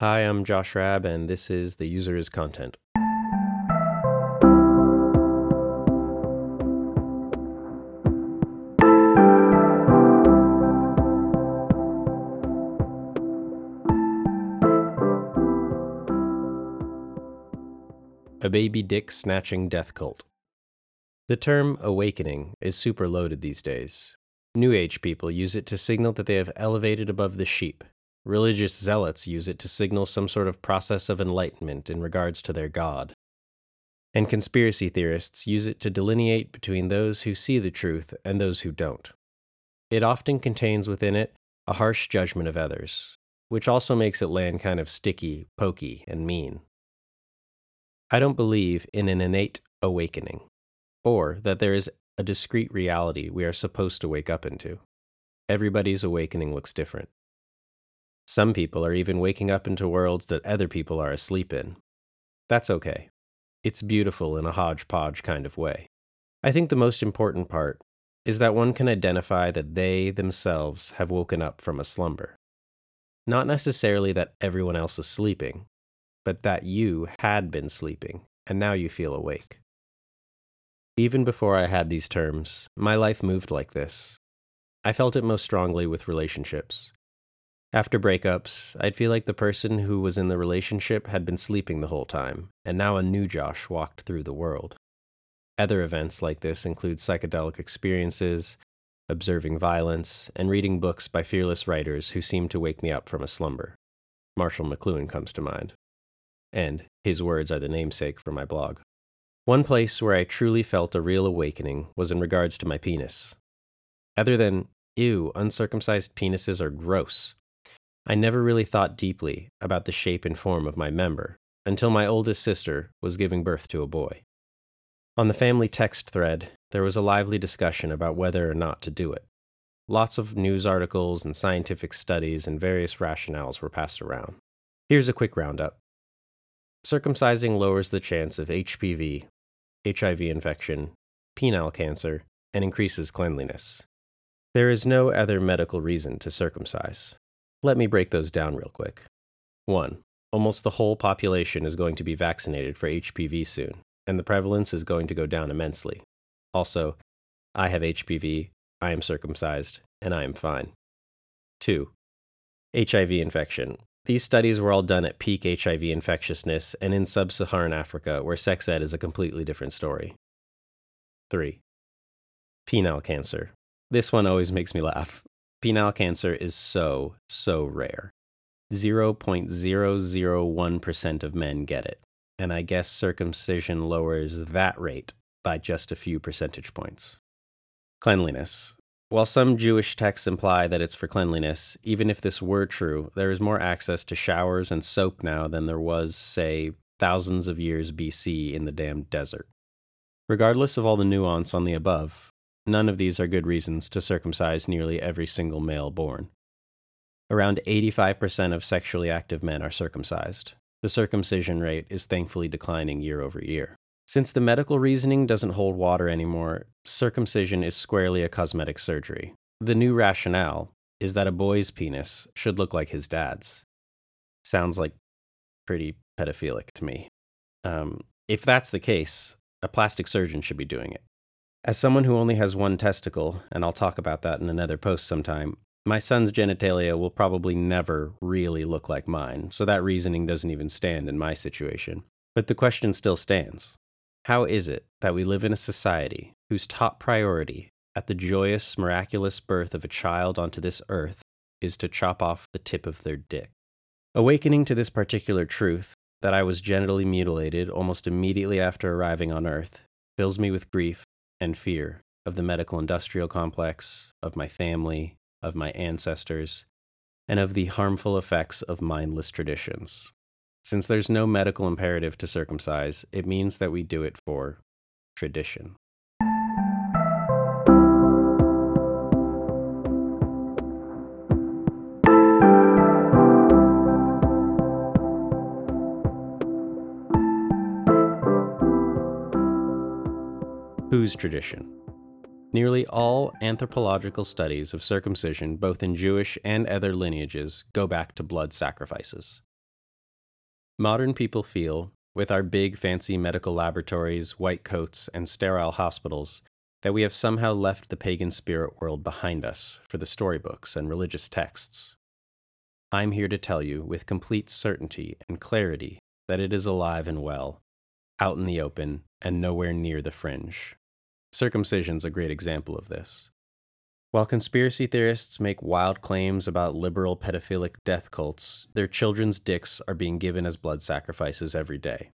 Hi, I'm Josh Rab, and this is The User is Content. A baby dick snatching death cult. The term awakening is super loaded these days. New Age people use it to signal that they have elevated above the sheep. Religious zealots use it to signal some sort of process of enlightenment in regards to their God. And conspiracy theorists use it to delineate between those who see the truth and those who don't. It often contains within it a harsh judgment of others, which also makes it land kind of sticky, pokey, and mean. I don't believe in an innate awakening, or that there is a discrete reality we are supposed to wake up into. Everybody's awakening looks different. Some people are even waking up into worlds that other people are asleep in. That's okay. It's beautiful in a hodgepodge kind of way. I think the most important part is that one can identify that they themselves have woken up from a slumber. Not necessarily that everyone else is sleeping, but that you had been sleeping and now you feel awake. Even before I had these terms, my life moved like this. I felt it most strongly with relationships. After breakups, I'd feel like the person who was in the relationship had been sleeping the whole time, and now a new Josh walked through the world. Other events like this include psychedelic experiences, observing violence, and reading books by fearless writers who seem to wake me up from a slumber. Marshall McLuhan comes to mind and his words are the namesake for my blog. One place where I truly felt a real awakening was in regards to my penis. Other than, ew, uncircumcised penises are gross, I never really thought deeply about the shape and form of my member until my oldest sister was giving birth to a boy. On the family text thread, there was a lively discussion about whether or not to do it. Lots of news articles and scientific studies and various rationales were passed around. Here's a quick roundup. Circumcising lowers the chance of HPV, HIV infection, penile cancer, and increases cleanliness. There is no other medical reason to circumcise. Let me break those down real quick. 1. Almost the whole population is going to be vaccinated for HPV soon, and the prevalence is going to go down immensely. Also, I have HPV, I am circumcised, and I am fine. 2. HIV infection. These studies were all done at peak HIV infectiousness and in sub Saharan Africa, where sex ed is a completely different story. 3. Penile cancer. This one always makes me laugh. Penile cancer is so, so rare. 0.001% of men get it, and I guess circumcision lowers that rate by just a few percentage points. Cleanliness. While some Jewish texts imply that it's for cleanliness, even if this were true, there is more access to showers and soap now than there was, say, thousands of years BC in the damned desert. Regardless of all the nuance on the above, none of these are good reasons to circumcise nearly every single male born. Around 85% of sexually active men are circumcised. The circumcision rate is thankfully declining year over year. Since the medical reasoning doesn't hold water anymore, circumcision is squarely a cosmetic surgery. The new rationale is that a boy's penis should look like his dad's. Sounds like pretty pedophilic to me. Um, if that's the case, a plastic surgeon should be doing it. As someone who only has one testicle, and I'll talk about that in another post sometime, my son's genitalia will probably never really look like mine, so that reasoning doesn't even stand in my situation. But the question still stands how is it that we live in a society whose top priority at the joyous, miraculous birth of a child onto this earth is to chop off the tip of their dick? Awakening to this particular truth, that I was genitally mutilated almost immediately after arriving on earth, fills me with grief and fear of the medical industrial complex, of my family, of my ancestors, and of the harmful effects of mindless traditions. Since there's no medical imperative to circumcise, it means that we do it for tradition. Tradition? Nearly all anthropological studies of circumcision, both in Jewish and other lineages, go back to blood sacrifices. Modern people feel, with our big fancy medical laboratories, white coats, and sterile hospitals, that we have somehow left the pagan spirit world behind us for the storybooks and religious texts. I'm here to tell you with complete certainty and clarity that it is alive and well, out in the open, and nowhere near the fringe. Circumcision's a great example of this. While conspiracy theorists make wild claims about liberal pedophilic death cults, their children's dicks are being given as blood sacrifices every day.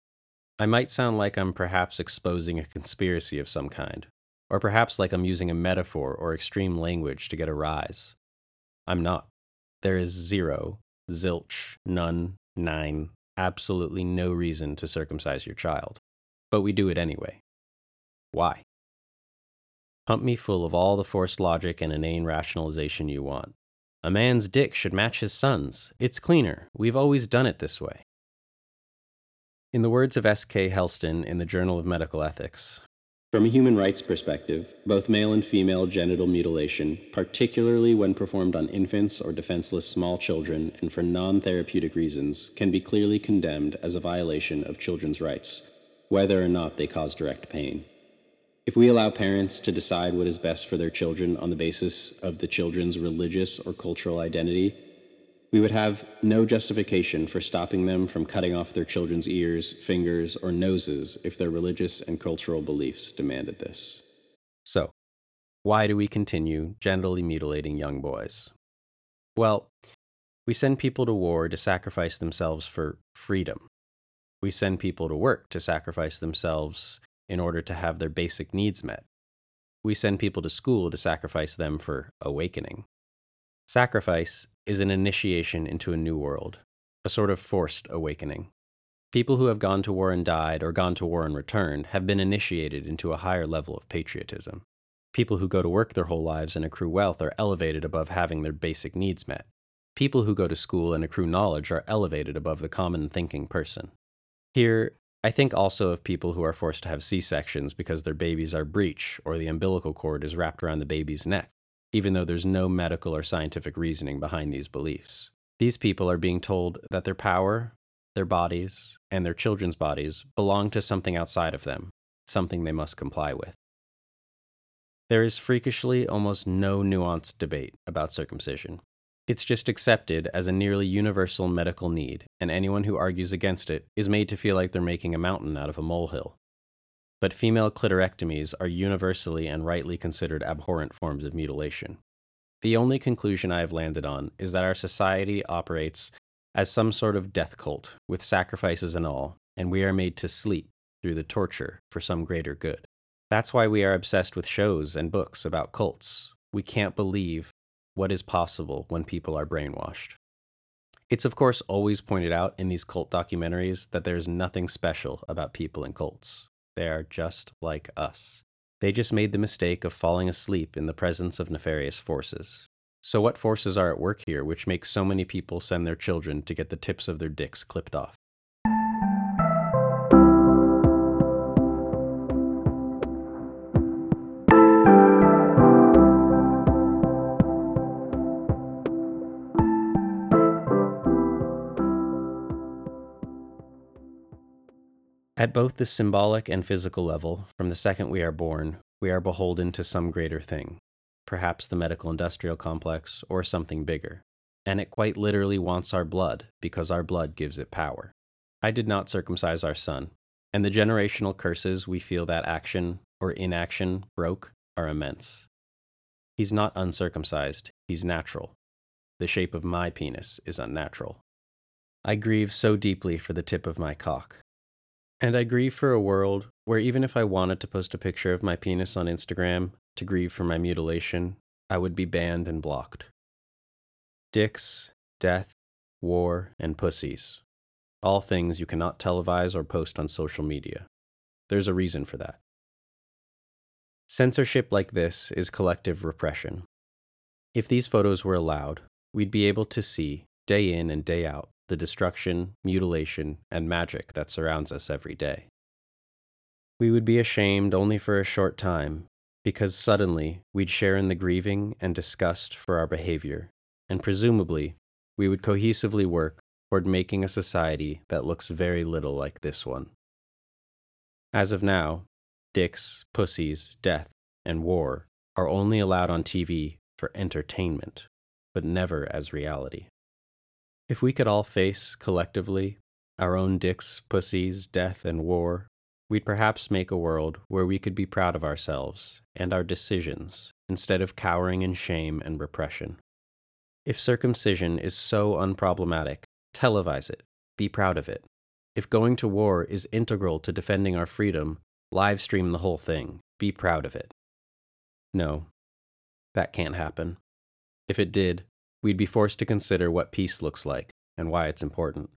I might sound like I'm perhaps exposing a conspiracy of some kind, or perhaps like I'm using a metaphor or extreme language to get a rise. I'm not. There is zero, zilch, none, nine, absolutely no reason to circumcise your child. But we do it anyway. Why? Pump me full of all the forced logic and inane rationalization you want. A man's dick should match his son's. It's cleaner. We've always done it this way. In the words of S.K. Hellsten in the Journal of Medical Ethics, from a human rights perspective, both male and female genital mutilation, particularly when performed on infants or defenseless small children and for non therapeutic reasons, can be clearly condemned as a violation of children's rights, whether or not they cause direct pain. If we allow parents to decide what is best for their children on the basis of the children's religious or cultural identity, we would have no justification for stopping them from cutting off their children's ears, fingers, or noses if their religious and cultural beliefs demanded this. So, why do we continue genitally mutilating young boys? Well, we send people to war to sacrifice themselves for freedom. We send people to work to sacrifice themselves in order to have their basic needs met. We send people to school to sacrifice them for awakening. Sacrifice is an initiation into a new world, a sort of forced awakening. People who have gone to war and died, or gone to war and returned, have been initiated into a higher level of patriotism. People who go to work their whole lives and accrue wealth are elevated above having their basic needs met. People who go to school and accrue knowledge are elevated above the common thinking person. Here, I think also of people who are forced to have C sections because their babies are breech or the umbilical cord is wrapped around the baby's neck, even though there's no medical or scientific reasoning behind these beliefs. These people are being told that their power, their bodies, and their children's bodies belong to something outside of them, something they must comply with. There is freakishly almost no nuanced debate about circumcision. It's just accepted as a nearly universal medical need, and anyone who argues against it is made to feel like they're making a mountain out of a molehill. But female clitorectomies are universally and rightly considered abhorrent forms of mutilation. The only conclusion I have landed on is that our society operates as some sort of death cult, with sacrifices and all, and we are made to sleep through the torture for some greater good. That's why we are obsessed with shows and books about cults. We can't believe what is possible when people are brainwashed. It's, of course, always pointed out in these cult documentaries that there's nothing special about people in cults. They are just like us. They just made the mistake of falling asleep in the presence of nefarious forces. So, what forces are at work here which make so many people send their children to get the tips of their dicks clipped off? At both the symbolic and physical level, from the second we are born, we are beholden to some greater thing, perhaps the medical industrial complex or something bigger. And it quite literally wants our blood because our blood gives it power. I did not circumcise our son, and the generational curses we feel that action or inaction broke are immense. He's not uncircumcised, he's natural. The shape of my penis is unnatural. I grieve so deeply for the tip of my cock, and I grieve for a world where even if I wanted to post a picture of my penis on Instagram to grieve for my mutilation, I would be banned and blocked. Dicks, death, war, and pussies. All things you cannot televise or post on social media. There's a reason for that. Censorship like this is collective repression. If these photos were allowed, we'd be able to see, day in and day out, the destruction, mutilation, and magic that surrounds us every day. We would be ashamed only for a short time, because suddenly we'd share in the grieving and disgust for our behavior, and presumably we would cohesively work toward making a society that looks very little like this one. As of now, dicks, pussies, death, and war are only allowed on TV for entertainment, but never as reality. If we could all face, collectively, our own dicks, pussies, death, and war, we'd perhaps make a world where we could be proud of ourselves and our decisions instead of cowering in shame and repression. If circumcision is so unproblematic, televise it, be proud of it. If going to war is integral to defending our freedom, live stream the whole thing, be proud of it. No, that can't happen. If it did, we'd be forced to consider what peace looks like and why it's important.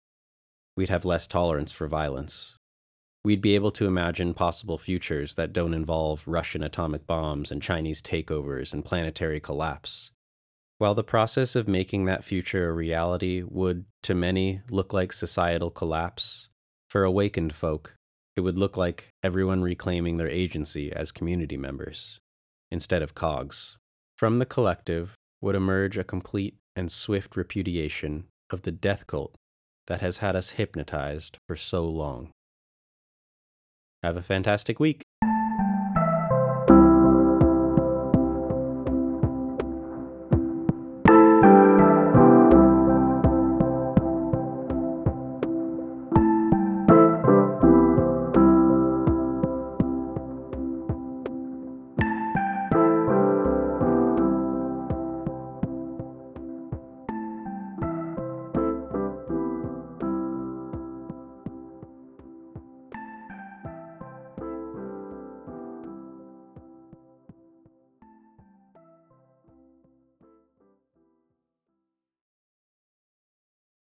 We'd have less tolerance for violence, we'd be able to imagine possible futures that don't involve Russian atomic bombs and Chinese takeovers and planetary collapse. While the process of making that future a reality would, to many, look like societal collapse, for awakened folk, it would look like everyone reclaiming their agency as community members, instead of cogs. From the collective would emerge a complete and swift repudiation of the death cult that has had us hypnotized for so long. Have a fantastic week.